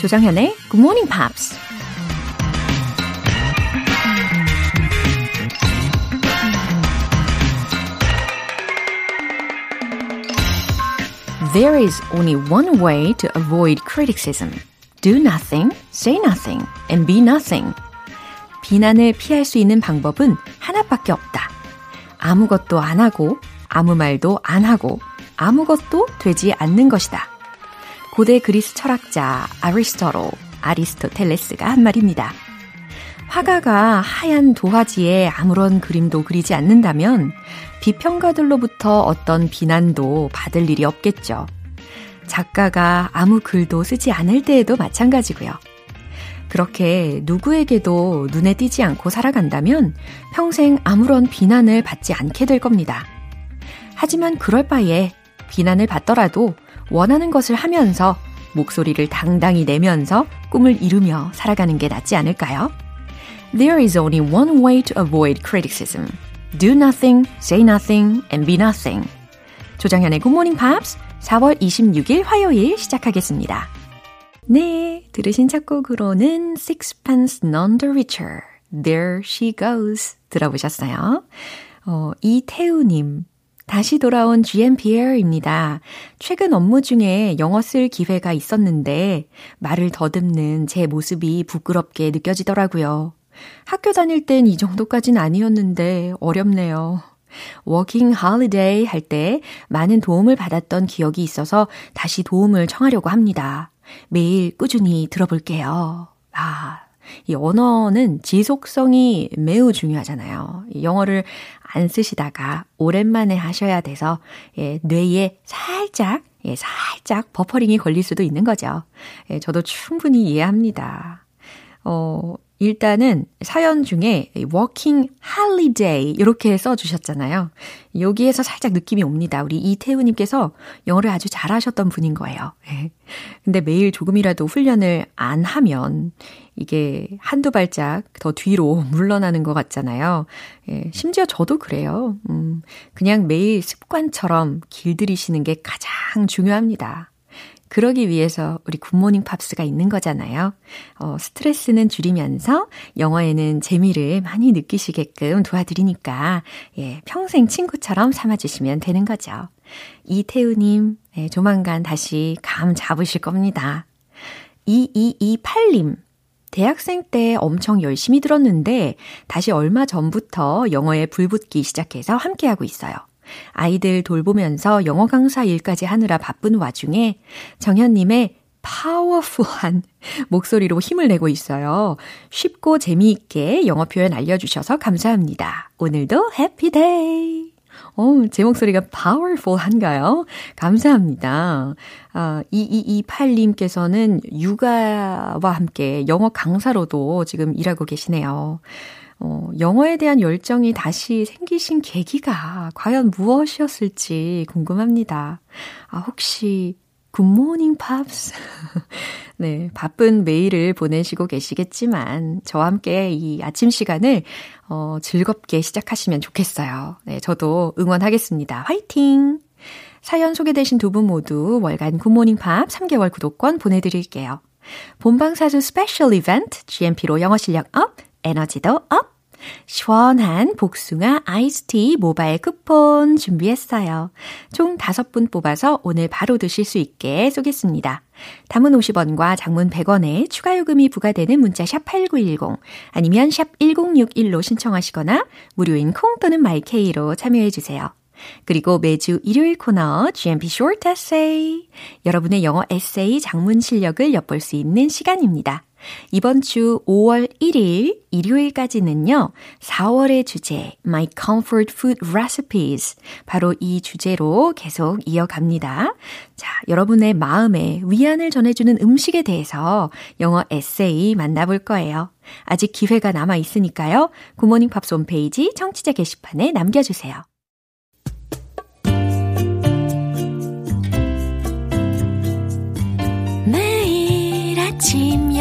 조정현의 Good Morning Pops. There is only one way to avoid criticism. Do nothing, say nothing, and be nothing. 비난을 피할 수 있는 방법은 하나밖에 없다. 아무것도 안 하고, 아무 말도 안 하고, 아무것도 되지 않는 것이다. 고대 그리스 철학자 아리스토로, 아리스토텔레스가 한 말입니다. 화가가 하얀 도화지에 아무런 그림도 그리지 않는다면 비평가들로부터 어떤 비난도 받을 일이 없겠죠. 작가가 아무 글도 쓰지 않을 때에도 마찬가지고요. 그렇게 누구에게도 눈에 띄지 않고 살아간다면 평생 아무런 비난을 받지 않게 될 겁니다. 하지만 그럴 바에 비난을 받더라도 원하는 것을 하면서 목소리를 당당히 내면서 꿈을 이루며 살아가는 게 낫지 않을까요? There is only one way to avoid criticism. Do nothing, say nothing, and be nothing. 조장현의 Good Morning Pops 4월 26일 화요일 시작하겠습니다. 네, 들으신 작곡으로는 Sixpence None the Richer, There She Goes 들어보셨어요. 어, 이태우님, 다시 돌아온 GMPR입니다. 최근 업무 중에 영어 쓸 기회가 있었는데 말을 더듬는 제 모습이 부끄럽게 느껴지더라고요. 학교 다닐 땐 이 정도까진 아니었는데 어렵네요. 워킹 홀리데이 할 때 많은 도움을 받았던 기억이 있어서 다시 도움을 청하려고 합니다. 매일 꾸준히 들어볼게요. 아, 이 언어는 지속성이 매우 중요하잖아요. 영어를 안 쓰시다가 오랜만에 하셔야 돼서 예, 뇌에 살짝 예, 살짝 버퍼링이 걸릴 수도 있는 거죠. 예, 저도 충분히 이해합니다. 어, 일단은 사연 중에 working 이렇게 써 주셨잖아요. 여기에서 살짝 느낌이 옵니다. 우리 이태우 님께서 영어를 아주 잘하셨던 분인 거예요. 예. 근데 매일 조금이라도 훈련을 안 하면 이게 한두 발짝 더 뒤로 물러나는 것 같잖아요. 예. 심지어 저도 그래요. 음, 그냥 매일 습관처럼 길들이시는 게 가장 중요합니다. 그러기 위해서 우리 굿모닝 팝스가 있는 거잖아요. 어, 스트레스는 줄이면서 영어에는 재미를 많이 느끼시게끔 도와드리니까, 예, 평생 친구처럼 삼아주시면 되는 거죠. 이태우님, 예, 조만간 다시 감 잡으실 겁니다. 2228님, 대학생 때 엄청 열심히 들었는데, 다시 얼마 전부터 영어에 불붙기 시작해서 함께하고 있어요. 아이들 돌보면서 영어 강사 일까지 하느라 바쁜 와중에 정현님의 파워풀한 목소리로 힘을 내고 있어요. 쉽고 재미있게 영어 표현 알려주셔서 감사합니다. 오늘도 해피데이! 어, 제 목소리가 powerful한가요? 감사합니다. 아, 2228님께서는 육아와 함께 영어 강사로도 지금 일하고 계시네요. 어, 영어에 대한 열정이 다시 생기신 계기가 과연 무엇이었을지 궁금합니다. 아, 혹시 굿모닝 팝스. 네, 바쁜 메일을 보내시고 계시겠지만 저와 함께 이 아침 시간을 어, 즐겁게 시작하시면 좋겠어요. 네, 저도 응원하겠습니다. 화이팅! 사연 소개되신 두 분 모두 월간 굿모닝 팝스 3개월 구독권 보내드릴게요. 본방사수 스페셜 이벤트 GMP로 영어 실력 up, 에너지도 up! 시원한 복숭아 아이스티 모바일 쿠폰 준비했어요. 총 5분 뽑아서 오늘 바로 드실 수 있게 쏘겠습니다. 단문 50원과 장문 100원에 추가 요금이 부과되는 문자 샵 8910 아니면 샵 1061로 신청하시거나 무료인 콩 또는 마이케이로 참여해 주세요. 그리고 매주 일요일 코너 GMP Short Essay 여러분의 영어 에세이 장문 실력을 엿볼 수 있는 시간입니다. 이번 주 5월 1일 일요일까지는요, 4월의 주제, My Comfort Food Recipes. 바로 이 주제로 계속 이어갑니다. 자, 여러분의 마음에 위안을 전해주는 음식에 대해서 영어 에세이 만나볼 거예요. 아직 기회가 남아 있으니까요. 굿모닝 팝스 홈페이지 청취자 게시판에 남겨주세요.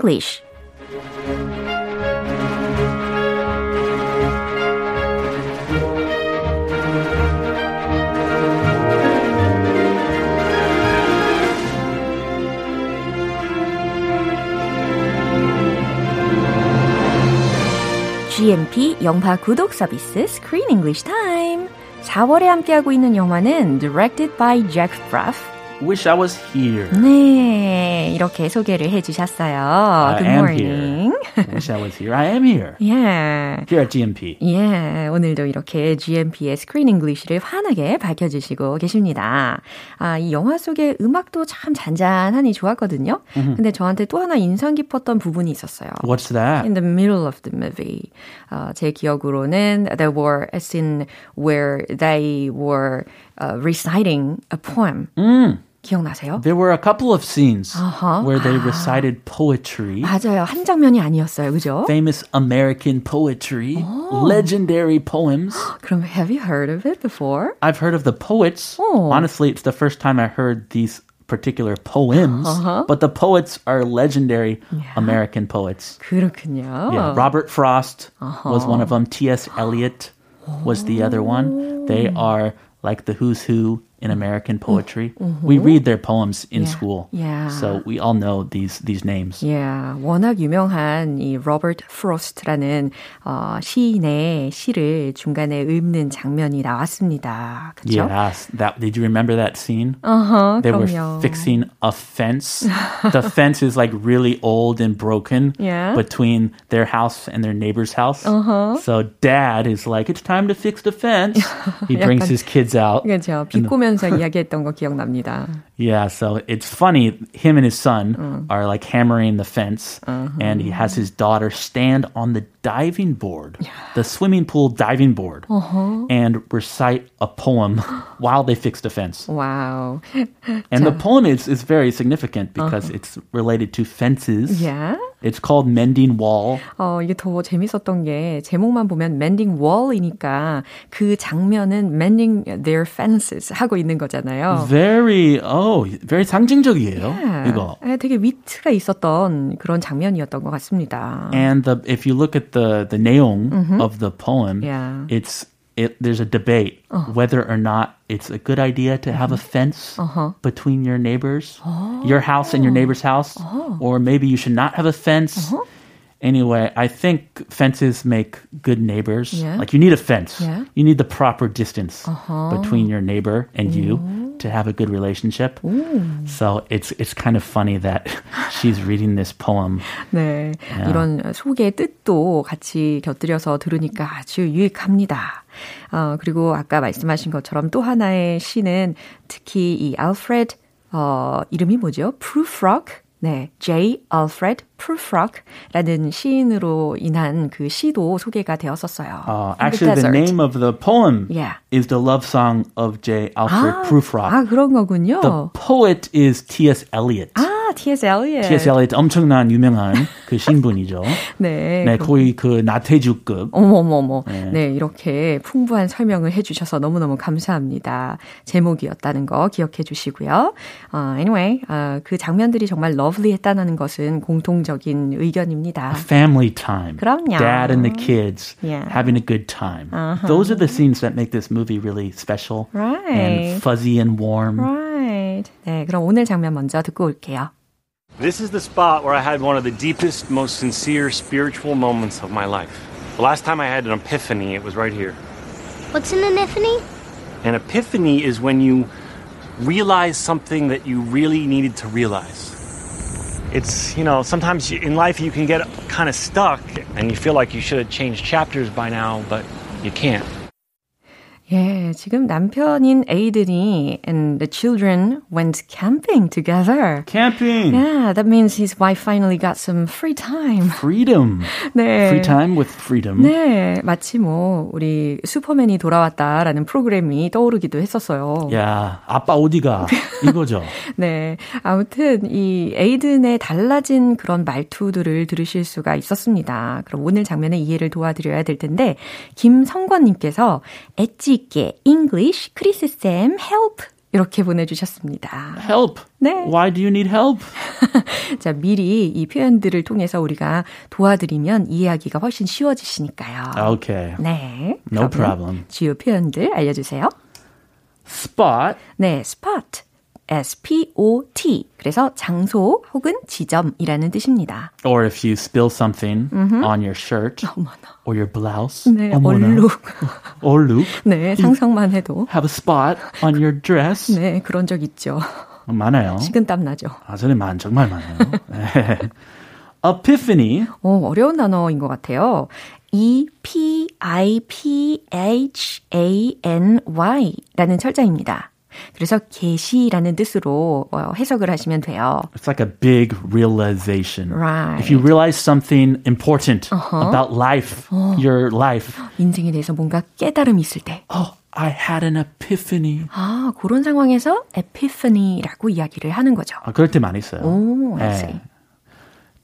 English. GMP 영화 구독 서비스 Screen English Time. 4월에 함께하고 있는 영화는 Directed by Zach Braff. Wish I was here. 네, 이렇게 소개를 해주셨어요. Good am morning. here. Wish I was here. I am here. 예. Here at GMP. 예, 오늘도 이렇게 GMP의 screen English를 환하게 밝혀주시고 계십니다. 아, 이 영화 속의 음악도 참 잔잔하니 좋았거든요. 근데 저한테 또 하나 인상 깊었던 부분이 있었어요. What's that? In the middle of the movie. 어, 제 기억으로는 there were a scene where they were uh, reciting a poem. 기억나세요? There were a couple of scenes Uh-huh. where they recited poetry. 맞아요. 한 장면이 아니었어요. 그죠? Famous American poetry, legendary poems. 그럼 have you heard of it before? I've heard of the poets. Oh. Honestly, it's the first time I heard these particular poems, Uh-huh. but the poets are legendary American poets. 그렇군요. Yeah, Robert Frost was one of them. T.S. Eliot was the other one. They are like the who's who in American poetry. We read their poems in Yeah. school, Yeah. so we all know these these names. Yeah, 워낙 유명한 이 로버트 프로스트라는 어, 시인의 시를 중간에 읊는 장면이 나왔습니다. 그렇죠? Yes, that did you remember that scene? 어허, They 그럼요. were fixing a fence. the fence is like really old and broken Yeah. between their house and their neighbor's house. So dad is like, "It's time to fix the fence." He brings 약간- his kids out. 그렇죠. 비꼬면 서 이야기했던 거 기억납니다. Yeah, so it's funny. Him and his son are like hammering the fence, and he has his daughter stand on the diving board, the swimming pool diving board, and recite a poem while they fix the fence. 와우. And the poem is, is very significant because it's related to fences. Yeah. It's called Mending Wall. 어, 이게 더 재밌었던 게 제목만 보면 mending wall이니까 그 장면은 mending their fences 하고 있는 거잖아요. Very, oh, very 상징적이에요. 네. 이거. 예, 되게 위트가 있었던 그런 장면이었던 것 같습니다. And the, if you look at the, the 내용 of the poem, Yeah. it's it, there's a debate whether or not it's a good idea to have a fence between your neighbors, your house and your neighbor's house, or maybe you should not have a fence. Anyway, I think fences make good neighbors. Yeah. Like you need a fence. Yeah. You need the proper distance between your neighbor and you to have a good relationship. So it's it's kind of funny that she's reading this poem. 네, 이런 소개의 뜻도 같이 곁들여서 들으니까 아주 유익합니다. 어, 그리고 아까 말씀하신 것처럼 또 하나의 시는 특히 이 알프레드 어, 이름이 뭐죠? 프루프록 네, J. Alfred Prufrock라는 시인으로 인한 그 시도 소개가 되었었어요. Uh, the actually, the desert. name of the poem Yeah. is the love song of J. Alfred 아, Prufrock. 아, 그런 거군요. The poet is T.S. Eliot. 아, T.S. Eliot. T.S. Eliot 엄청난 유명한 그 신분이죠. 네. 네, 거의 그 나태주급. 어머머머. 네. 네. 이렇게 풍부한 설명을 해주셔서 너무너무 감사합니다. 제목이었다는 거 기억해 주시고요. 어, anyway, 어, 그 장면들이 정말 러블리했다는 것은 공통적인 의견입니다. Family time. 그럼요. Dad and the kids Yeah. having a good time. Those are the scenes that make this movie really special Right. and fuzzy and warm. Right. 네, 그럼 오늘 장면 먼저 듣고 올게요. This is the spot where I had one of the deepest, most sincere spiritual moments of my life. The last time I had an epiphany, it was right here. What's an epiphany? An epiphany is when you realize something that you really needed to realize. It's, you know, sometimes in life you can get kind of stuck and you feel like you should have changed chapters by now, but you can't. 예, 지금 남편인 에이든이 and the children went camping together. Camping. Yeah, that means his wife finally got some free time. Freedom. 네. Free time with freedom. 네, 마치 뭐 우리 슈퍼맨이 돌아왔다라는 프로그램이 떠오르기도 했었어요. 야, 아빠 어디가? 이거죠. 네, 아무튼 이 에이든의 달라진 그런 말투들을 들으실 수가 있었습니다. 그럼 오늘 장면의 이해를 도와드려야 될 텐데 김성권님께서 엣지 있게 English 크리스 쌤 help 이렇게 보내주셨습니다. Help. 네. Why do you need help? 자, 미리 이 표현들을 통해서 우리가 도와드리면 이해하기가 훨씬 쉬워지시니까요. Okay. 네. No problem. 주요 표현들 알려주세요. Spot. 네, spot. S-P-O-T. 그래서 장소 혹은 지점이라는 뜻입니다. Or if you spill something on your shirt or your blouse. 네, 어머나. 얼룩. 얼룩. 네, 상상만 해도. Have a spot on your dress. 네, 그런 적 있죠. 많아요. 식은땀 나죠. 아, 저는 많, 정말 많아요. 네. Epiphany. 어, 어려운 단어인 것 같아요. E-P-I-P-H-A-N-Y 라는 철자입니다. 그래서 계시라는 뜻으로 어, 해석을 하시면 돼요. It's like a big realization. Right. If you realize something important about life, your life, 인생에 대해서 뭔가 깨달음이 있을 때. oh, I had an epiphany. 아, 그런 상황에서 epiphany라고 이야기를 하는 거죠. 아, 그럴 때 많이 있어요. 오, I 네. see.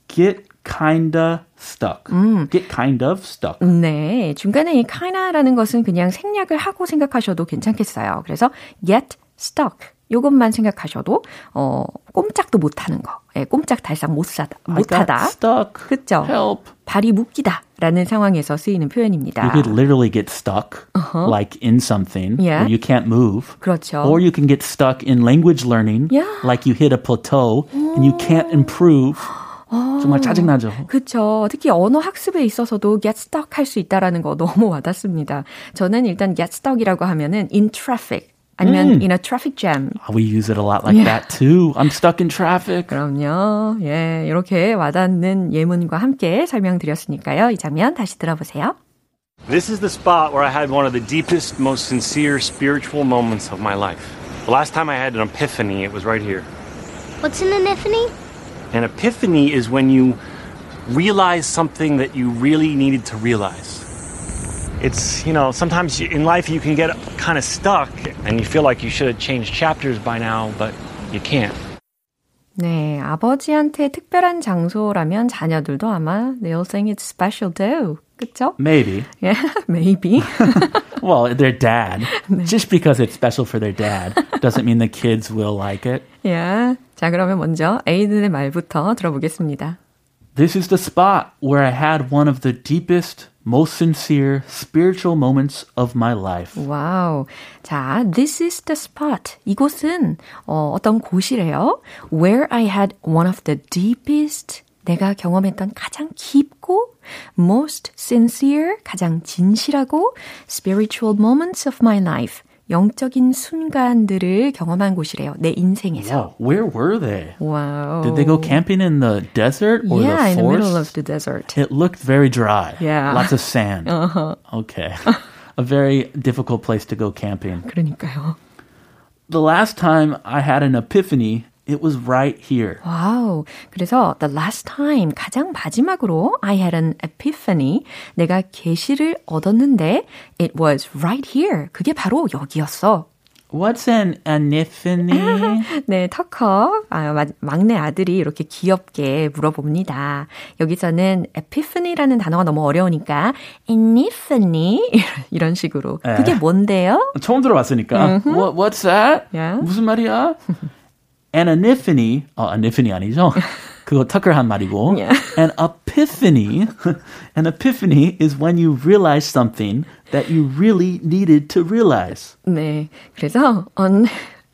Get kinda stuck. Get kind of stuck. 네, 중간에 이 kinda라는 것은 그냥 생략을 하고 생각하셔도 괜찮겠어요. 그래서 get stuck 요것만 생각하셔도 어 꼼짝도 못 하는 거, 예, 꼼짝 달싹 못 사다, got 못하다, stuck. 그죠? Help. 발이 묶이다라는 상황에서 쓰이는 표현입니다. You could literally get stuck, like in something Yeah. where you can't move. 그렇죠. Or you can get stuck in language learning, Yeah. like you hit a plateau and you can't improve. 정말 짜증나죠. 그렇죠. 특히 언어 학습에 있어서도 get stuck 할 수 있다라는 거 너무 와닿습니다. 저는 일단 get stuck이라고 하면은 in traffic 아니면 in a traffic jam We use it a lot like Yeah. that too. I'm stuck in traffic. 그럼요. 예, 이렇게 와닿는 예문과 함께 설명드렸으니까요. 이 장면 다시 들어보세요. This is the spot where I had one of the deepest, most sincere spiritual moments of my life. The last time I had an epiphany, it was right here. What's an epiphany? An epiphany is when you realize something that you really needed to realize. It's, you know, sometimes you- in life you can get kind of stuck and you feel like you should have changed chapters by now, but you can't. 네, 아버지한테 특별한 장소라면 자녀들도 아마 they'll think it's special too. 그쵸? Maybe. Yeah, maybe. Well, their dad. Just because it's special for their dad doesn't mean the kids will like it. yeah. 자, 그러면 먼저 에이든의 말부터 들어보겠습니다. This is the spot where I had one of the deepest, most sincere spiritual moments of my life. 와우. 자, this is the spot. 이곳은 어, 어떤 곳이래요. Where I had one of the deepest 내가 경험했던 가장 깊고 most sincere 가장 진실하고 spiritual moments of my life. 영적인 순간들을 경험한 곳이래요. 내 인생에서. Whoa, where were they? 와우. Did they go camping in the desert or Yeah, the in the forest? middle of the desert. It looked very dry. Yeah. Lots of sand. Okay. A very difficult place to go camping. 그러니까요. The last time I had an epiphany, it was right here. 와우. 그래서 the last time 가장 마지막으로 I had an epiphany. 내가 계시를 얻었는데 it was right here. 그게 바로 여기였어. What's an epiphany? 네, 터커 아, 마- 막내 아들이 이렇게 귀엽게 물어봅니다. 여기서는 epiphany라는 단어가 너무 어려우니까 epiphany 이런 식으로 에. 그게 뭔데요? 처음 들어봤으니까. What, what's that? Yeah. 무슨 말이야? An epiphany. 어, epiphany 아니죠? 그거 터커 한 말이고. Yeah. An epiphany. An epiphany is when you realize something that you really needed to realize. 네, 그래서 on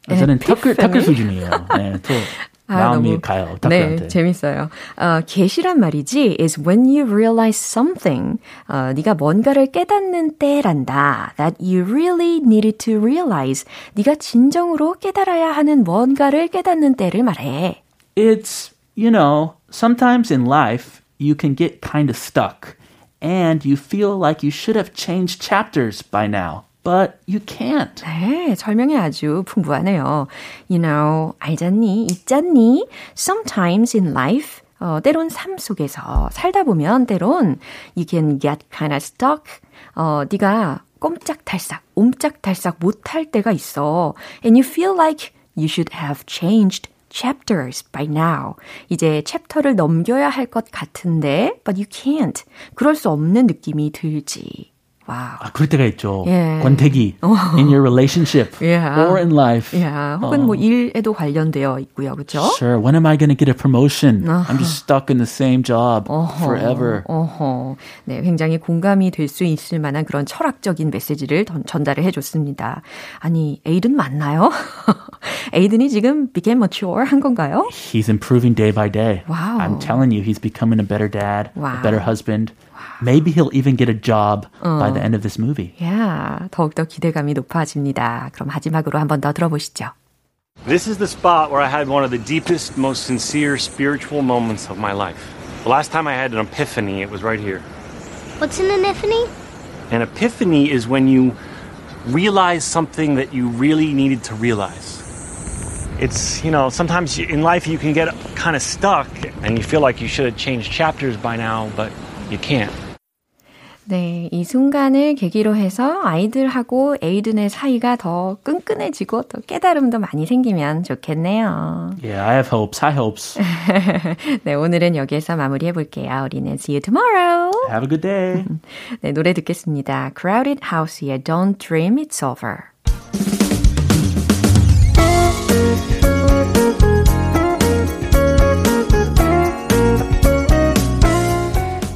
아, 저는 터커, epiphany. 터커 수준이에요. 네, 또 아, 마음이 너무- 가요. 네, 터커한테. 재밌어요. 어, 계시란 말이지 is when you realize something. 어, 네가 뭔가를 깨닫는 때란다. That you really needed to realize. 네가 진정으로 깨달아야 하는 뭔가를 깨닫는 때를 말해. It's, you know, sometimes in life you can get kind of stuck and you feel like you should have changed chapters by now. But you can't. 네, 설명이 아주 풍부하네요. You know, 알잖니, 있잖니. Sometimes in life, 어, 때론 삶 속에서 살다 보면 때론 you can get kind of stuck. 어, 네가 꼼짝달싹, 옴짝달싹 못할 때가 있어. And you feel like you should have changed chapters by now. 이제 챕터를 넘겨야 할 것 같은데, but you can't. 그럴 수 없는 느낌이 들지. 와우. 아, 그럴 때가 있죠. 예. 권태기 in your relationship Yeah. or in life. 야, 혹은 뭐 일에도 관련되어 있고요. 그렇죠? Sure. When am I going to get a promotion? I'm just stuck in the same job forever. 어허. 네, 굉장히 공감이 될 수 있을 만한 그런 철학적인 메시지를 던, 전달을 해 줬습니다. 아니, 에이든 맞나요? 에이든이 지금 became mature 한 건가요? He's improving day by day. Wow. I'm telling you, he's becoming a better dad, Wow. a better husband. Maybe he'll even get a job by the end of this movie. 야, 더욱더 기대감이 높아집니다. 그럼 마지막으로 한 번 더 들어보시죠. This is the spot where I had one of the deepest, most sincere spiritual moments of my life. The last time I had an epiphany, it was right here. What's an epiphany? An epiphany is when you realize something that you really needed to realize. It's, you know, sometimes in life you can get kind of stuck and you feel like you should have changed chapters by now, but you can't. 네, 이 순간을 계기로 해서 아이들하고 에이든의 사이가 더 끈끈해지고 또 깨달음도 많이 생기면 좋겠네요. Yeah, I have hopes. High hopes. 네, 오늘은 여기에서 마무리해 볼게요. 우리는 see you tomorrow. have a good day. 네, 노래 듣겠습니다. Crowded House의 Don't Dream It's Over.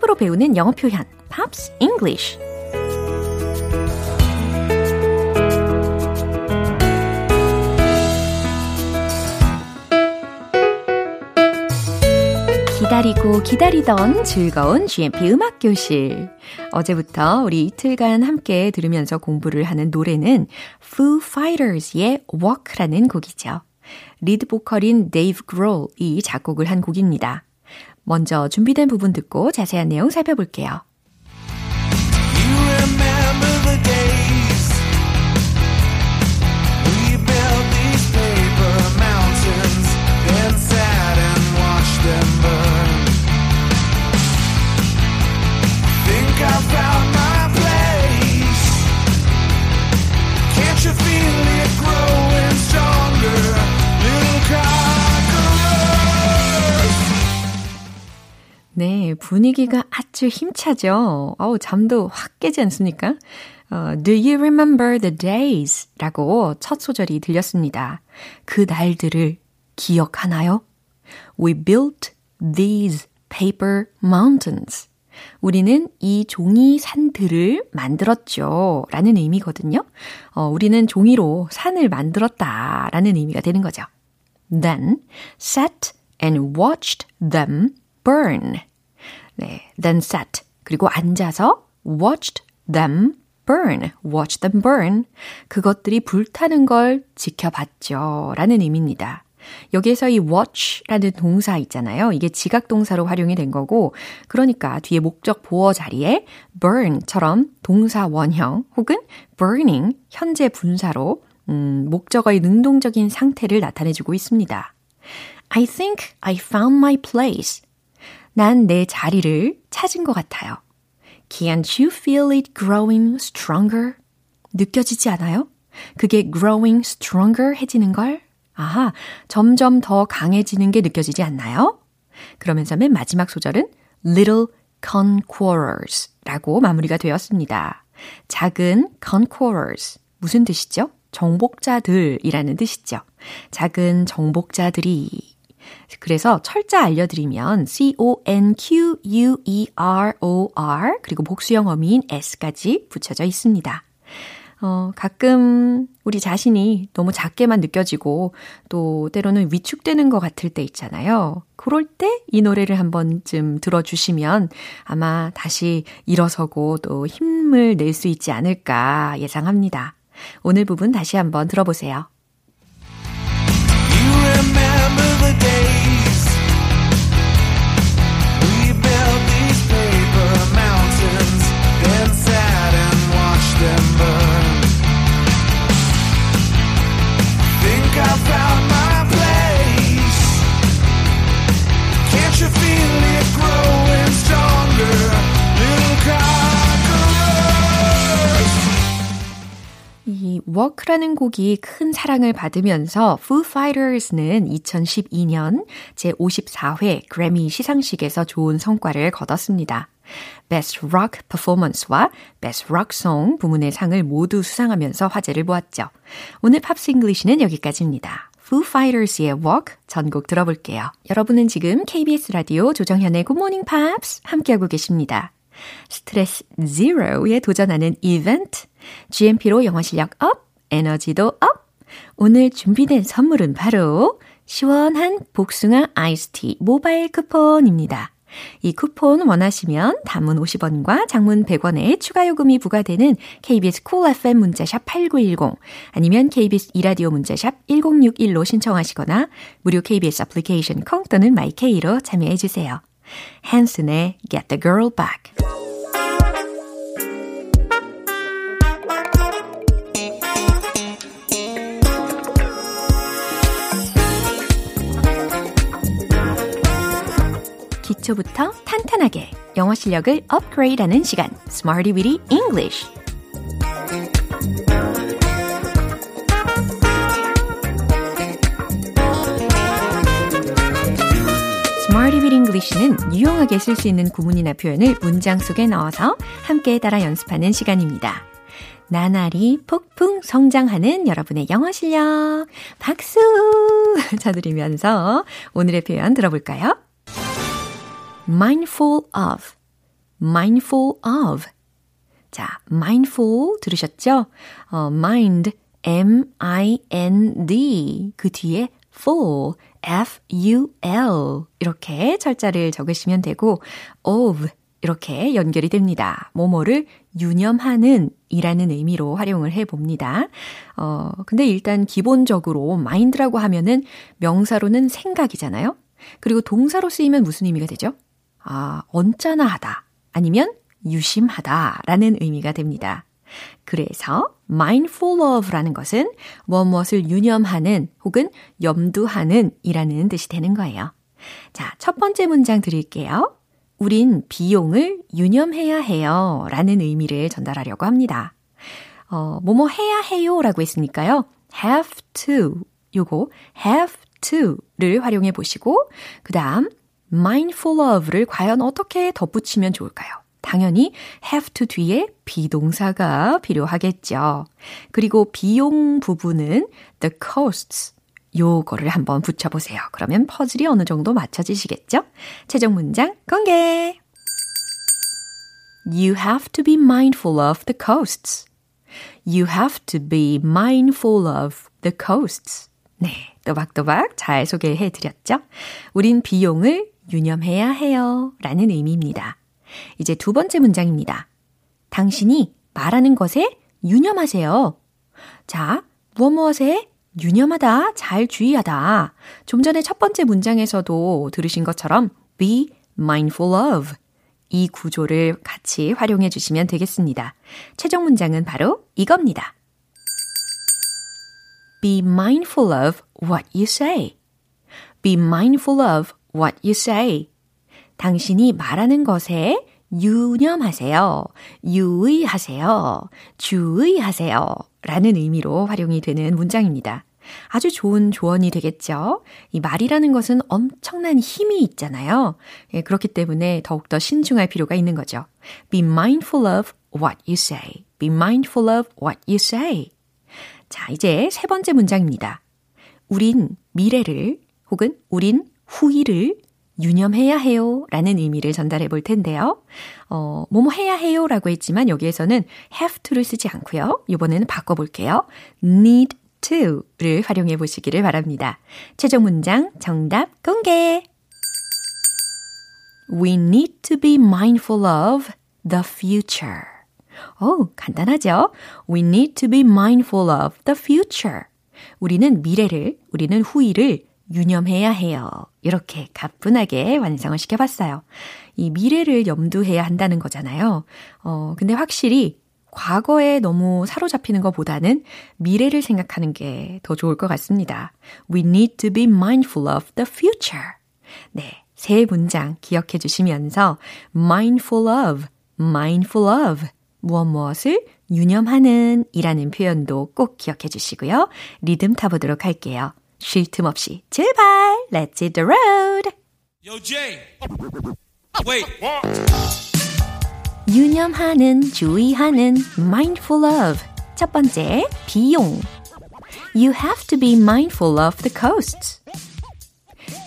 팝으로 배우는 영어 표현 Pops English 기다리고 기다리던 즐거운 GMP 음악 교실. 어제부터 우리 이틀간 함께 들으면서 공부를 하는 노래는 Foo Fighters의 Walk라는 곡이죠. 리드 보컬인 데이브 그롤이 작곡을 한 곡입니다. 먼저 준비된 부분 듣고 자세한 내용 살펴볼게요. 네, 분위기가 아주 힘차죠. 어우, 잠도 확 깨지 않습니까? 어, Do you remember the days? 라고 첫 소절이 들렸습니다. 그 날들을 기억하나요? We built these paper mountains. 우리는 이 종이 산들을 만들었죠. 라는 의미거든요. 어, 우리는 종이로 산을 만들었다. 라는 의미가 되는 거죠. Then sat and watched them burn. 네, then sat. 그리고 앉아서 watched them burn. watch them burn. 그것들이 불타는 걸 지켜봤죠. 라는 의미입니다. 여기에서 이 watch라는 동사 있잖아요. 이게 지각 동사로 활용이 된 거고, 그러니까 뒤에 목적 보어 자리에 burn처럼 동사 원형 혹은 burning 현재 분사로 음, 목적어의 능동적인 상태를 나타내주고 있습니다. I think I found my place. 난 내 자리를 찾은 것 같아요. Can't you feel it growing stronger? 느껴지지 않아요? 그게 growing stronger 해지는 걸? 아하, 점점 더 강해지는 게 느껴지지 않나요? 그러면서 맨 마지막 소절은 little conquerors 라고 마무리가 되었습니다. 작은 conquerors. 무슨 뜻이죠? 정복자들이라는 뜻이죠. 작은 정복자들이. 그래서 철자 알려드리면 C-O-N-Q-U-E-R-O-R 그리고 복수형 어미인 S까지 붙여져 있습니다. 어, 가끔 우리 자신이 너무 작게만 느껴지고 또 때로는 위축되는 것 같을 때 있잖아요. 그럴 때 이 노래를 한 번쯤 들어주시면 아마 다시 일어서고 또 힘을 낼 수 있지 않을까 예상합니다. 오늘 부분 다시 한번 들어보세요. 이 Walk라는 곡이 큰 사랑을 받으면서 Foo Fighters는 2012년 제54회 그래미 시상식에서 좋은 성과를 거뒀습니다. Best Rock Performance와 Best Rock Song 부문의 상을 모두 수상하면서 화제를 모았죠. 오늘 Pops English는 여기까지입니다. Foo Fighters의 Walk 전곡 들어볼게요. 여러분은 지금 KBS 라디오 조정현의 Good Morning Pops 함께하고 계십니다. 스트레스 제로에 도전하는 이벤트. GMP로 영어 실력 up, 에너지도 up. 오늘 준비된 선물은 바로 시원한 복숭아 아이스티 모바일 쿠폰입니다. 이 쿠폰 원하시면 단문 50원과 장문 100원의 추가 요금이 부과되는 KBS Cool FM 문자샵 8910 아니면 KBS 2라디오 문자샵 1061로 신청하시거나 무료 KBS 애플리케이션 콩 또는 마이케이로 참여해 주세요. 한슨의 Get the Girl Back 기초부터 탄탄하게 영어 실력을 업그레이드하는 시간 Smarty Weedy English with English는 유용하게 쓸 수 있는 구문이나 표현을 문장 속에 넣어서 함께 따라 연습하는 시간입니다. 나날이 폭풍 성장하는 여러분의 영어 실력 박수 쳐드리면서 오늘의 표현 들어볼까요? Mindful of, mindful of. 자, mindful 들으셨죠? 어, mind, M-I-N-D. 그 뒤에 full, F-U-L. 이렇게 철자를 적으시면 되고, of. 이렇게 연결이 됩니다. 뭐뭐를 유념하는 이라는 의미로 활용을 해 봅니다. 어, 근데 일단 기본적으로 mind라고 하면은 명사로는 생각이잖아요. 그리고 동사로 쓰이면 무슨 의미가 되죠? 아, 언짢아 하다 아니면 유심하다 라는 의미가 됩니다. 그래서 mindful of라는 것은 무엇을 유념하는 혹은 염두하는 이라는 뜻이 되는 거예요. 자, 첫 번째 문장 드릴게요. 우린 비용을 유념해야 해요 라는 의미를 전달하려고 합니다. 어, 뭐뭐 해야 해요 라고 했으니까요. have to 요거 have to를 활용해 보시고 그 다음 mindful of를 과연 어떻게 덧붙이면 좋을까요? 당연히 have to 뒤에 비동사가 필요하겠죠. 그리고 비용 부분은 the costs 요거를 한번 붙여보세요. 그러면 퍼즐이 어느 정도 맞춰지시겠죠? 최종 문장 공개! You have to be mindful of the costs. You have to be mindful of the costs. 네, 또박또박 잘 소개해 드렸죠? 우린 비용을 유념해야 해요. 라는 의미입니다. 이제 두 번째 문장입니다. 당신이 말하는 것에 유념하세요. 자, 무엇 무엇에 유념하다, 잘 주의하다. 좀 전에 첫 번째 문장에서도 들으신 것처럼 be mindful of 이 구조를 같이 활용해 주시면 되겠습니다. 최종 문장은 바로 이겁니다. Be mindful of what you say. Be mindful of what you say. 당신이 말하는 것에 유념하세요. 유의하세요. 주의하세요. 라는 의미로 활용이 되는 문장입니다. 아주 좋은 조언이 되겠죠? 이 말이라는 것은 엄청난 힘이 있잖아요. 예, 그렇기 때문에 더욱더 신중할 필요가 있는 거죠. Be mindful of what you say. Be mindful of what you say. 자, 이제 세 번째 문장입니다. 우린 미래를 혹은 우린 후일을 유념해야 해요 라는 의미를 전달해 볼 텐데요. 어, 뭐뭐 해야 해요 라고 했지만 여기에서는 have to를 쓰지 않고요. 이번에는 바꿔볼게요. need to를 활용해 보시기를 바랍니다. 최종 문장 정답 공개! We need to be mindful of the future. 오, 간단하죠? We need to be mindful of the future. 우리는 미래를, 우리는 후일을 유념해야 해요. 이렇게 가뿐하게 완성을 시켜봤어요. 이 미래를 염두해야 한다는 거잖아요. 어, 근데 확실히 과거에 너무 사로잡히는 것보다는 미래를 생각하는 게 더 좋을 것 같습니다. We need to be mindful of the future. 네. 세 문장 기억해 주시면서 mindful of, mindful of 무엇 무엇을 유념하는 이라는 표현도 꼭 기억해 주시고요. 리듬 타보도록 할게요. 쉴 틈 없이 제발 Let's hit the road! Yo, Jay. Wait. 유념하는, 주의하는, mindful of. 첫 번째, 비용. You have to be mindful of the costs.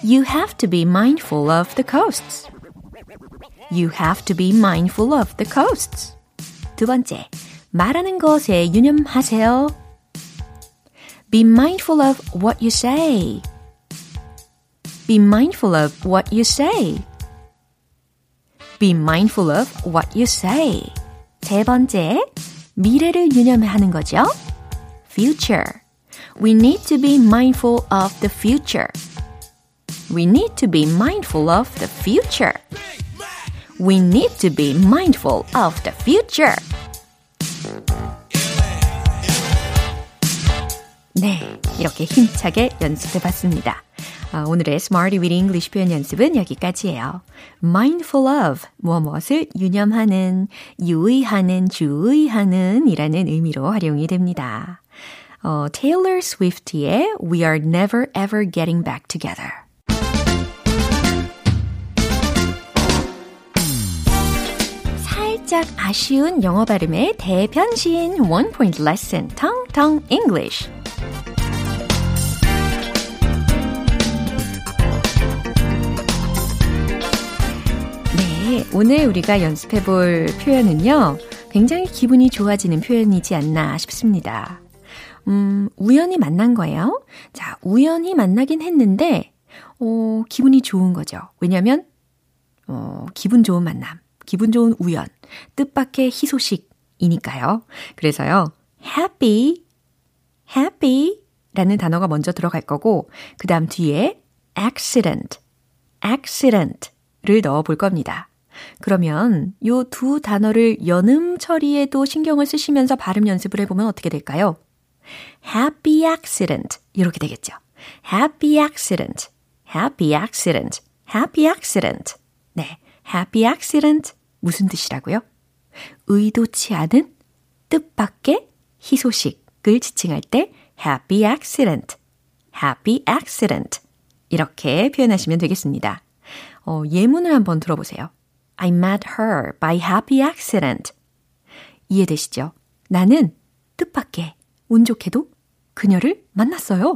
You have to be mindful of the costs. You have to be mindful of the costs. 두 번째, 말하는 것에 유념하세요. Be mindful of what you say. Be mindful of what you say. Be mindful of what you say. 세 번째, 미래를 유념하는 거죠. Future. We need to be mindful of the future. We need to be mindful of the future. We need to be mindful of the future. 네, 이렇게 힘차게 연습해 봤습니다. 아, 오늘의 Smarty with English 표현 연습은 여기까지예요. mindful of, 무엇 무엇을 유념하는, 유의하는, 주의하는 이라는 의미로 활용이 됩니다. 어, Taylor Swift의 We are never ever getting back together. 살짝 아쉬운 영어 발음의 대변신 One Point Lesson Tong Tong English. 네, 오늘 우리가 연습해 볼 표현은요. 굉장히 기분이 좋아지는 표현이지 않나 싶습니다. 음, 우연히 만난 거예요. 자, 우연히 만나긴 했는데, 어, 기분이 좋은 거죠. 왜냐면, 어, 기분 좋은 만남, 기분 좋은 우연, 뜻밖의 희소식이니까요. 그래서요, happy, happy 라는 단어가 먼저 들어갈 거고, 그 다음 뒤에 accident, accident를 넣어 볼 겁니다. 그러면 요 두 단어를 연음 처리에도 신경을 쓰시면서 발음 연습을 해보면 어떻게 될까요? happy accident. 이렇게 되겠죠. happy accident. happy accident. happy accident. 네. happy accident. 무슨 뜻이라고요? 의도치 않은 뜻밖의 희소식을 지칭할 때 happy accident. happy accident. 이렇게 표현하시면 되겠습니다. 어, 예문을 한번 들어보세요. I met her by happy accident. 이해되시죠? 나는 뜻밖의 운 좋게도 그녀를 만났어요.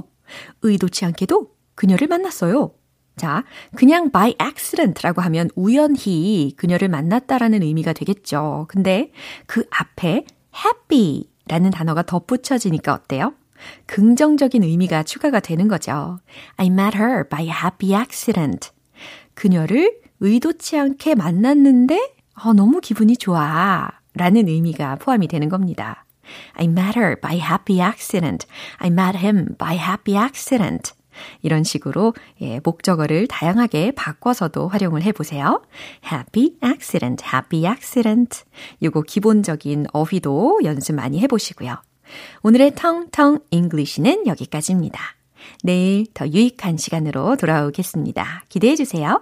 의도치 않게도 그녀를 만났어요. 자, 그냥 by accident라고 하면 우연히 그녀를 만났다라는 의미가 되겠죠. 근데 그 앞에 happy라는 단어가 덧붙여지니까 어때요? 긍정적인 의미가 추가가 되는 거죠. I met her by happy accident. 그녀를 의도치 않게 만났는데 어, 너무 기분이 좋아 라는 의미가 포함이 되는 겁니다. I met her by happy accident. I met him by happy accident. 이런 식으로 예, 목적어를 다양하게 바꿔서도 활용을 해보세요. happy accident, happy accident. 요거 기본적인 어휘도 연습 많이 해보시고요. 오늘의 텅텅 English는 여기까지입니다. 내일 더 유익한 시간으로 돌아오겠습니다. 기대해 주세요.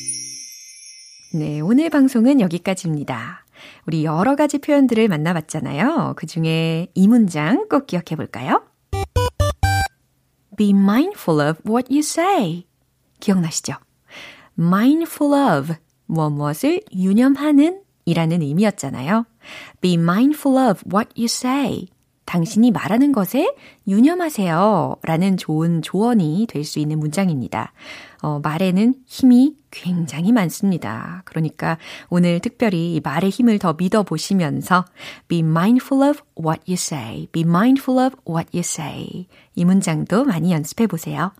네, 오늘 방송은 여기까지입니다. 우리 여러 가지 표현들을 만나봤잖아요. 그 중에 이 문장 꼭 기억해 볼까요? Be mindful of what you say. 기억나시죠? mindful of 무엇을 유념하는 이라는 의미였잖아요. Be mindful of what you say. 당신이 말하는 것에 유념하세요. 라는 좋은 조언이 될 수 있는 문장입니다. 어, 말에는 힘이 굉장히 많습니다. 그러니까 오늘 특별히 말의 힘을 더 믿어보시면서 be mindful of what you say. be mindful of what you say. 이 문장도 많이 연습해 보세요.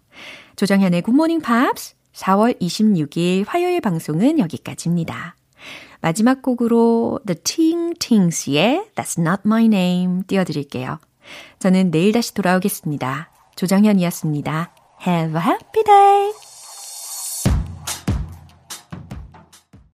조정현의 Morning Pops 4월 26일 화요일 방송은 여기까지입니다. 마지막 곡으로 The Ting Tings의 That's Not My Name 띄워드릴게요. 저는 내일 다시 돌아오겠습니다. 조정현이었습니다. Have a happy day!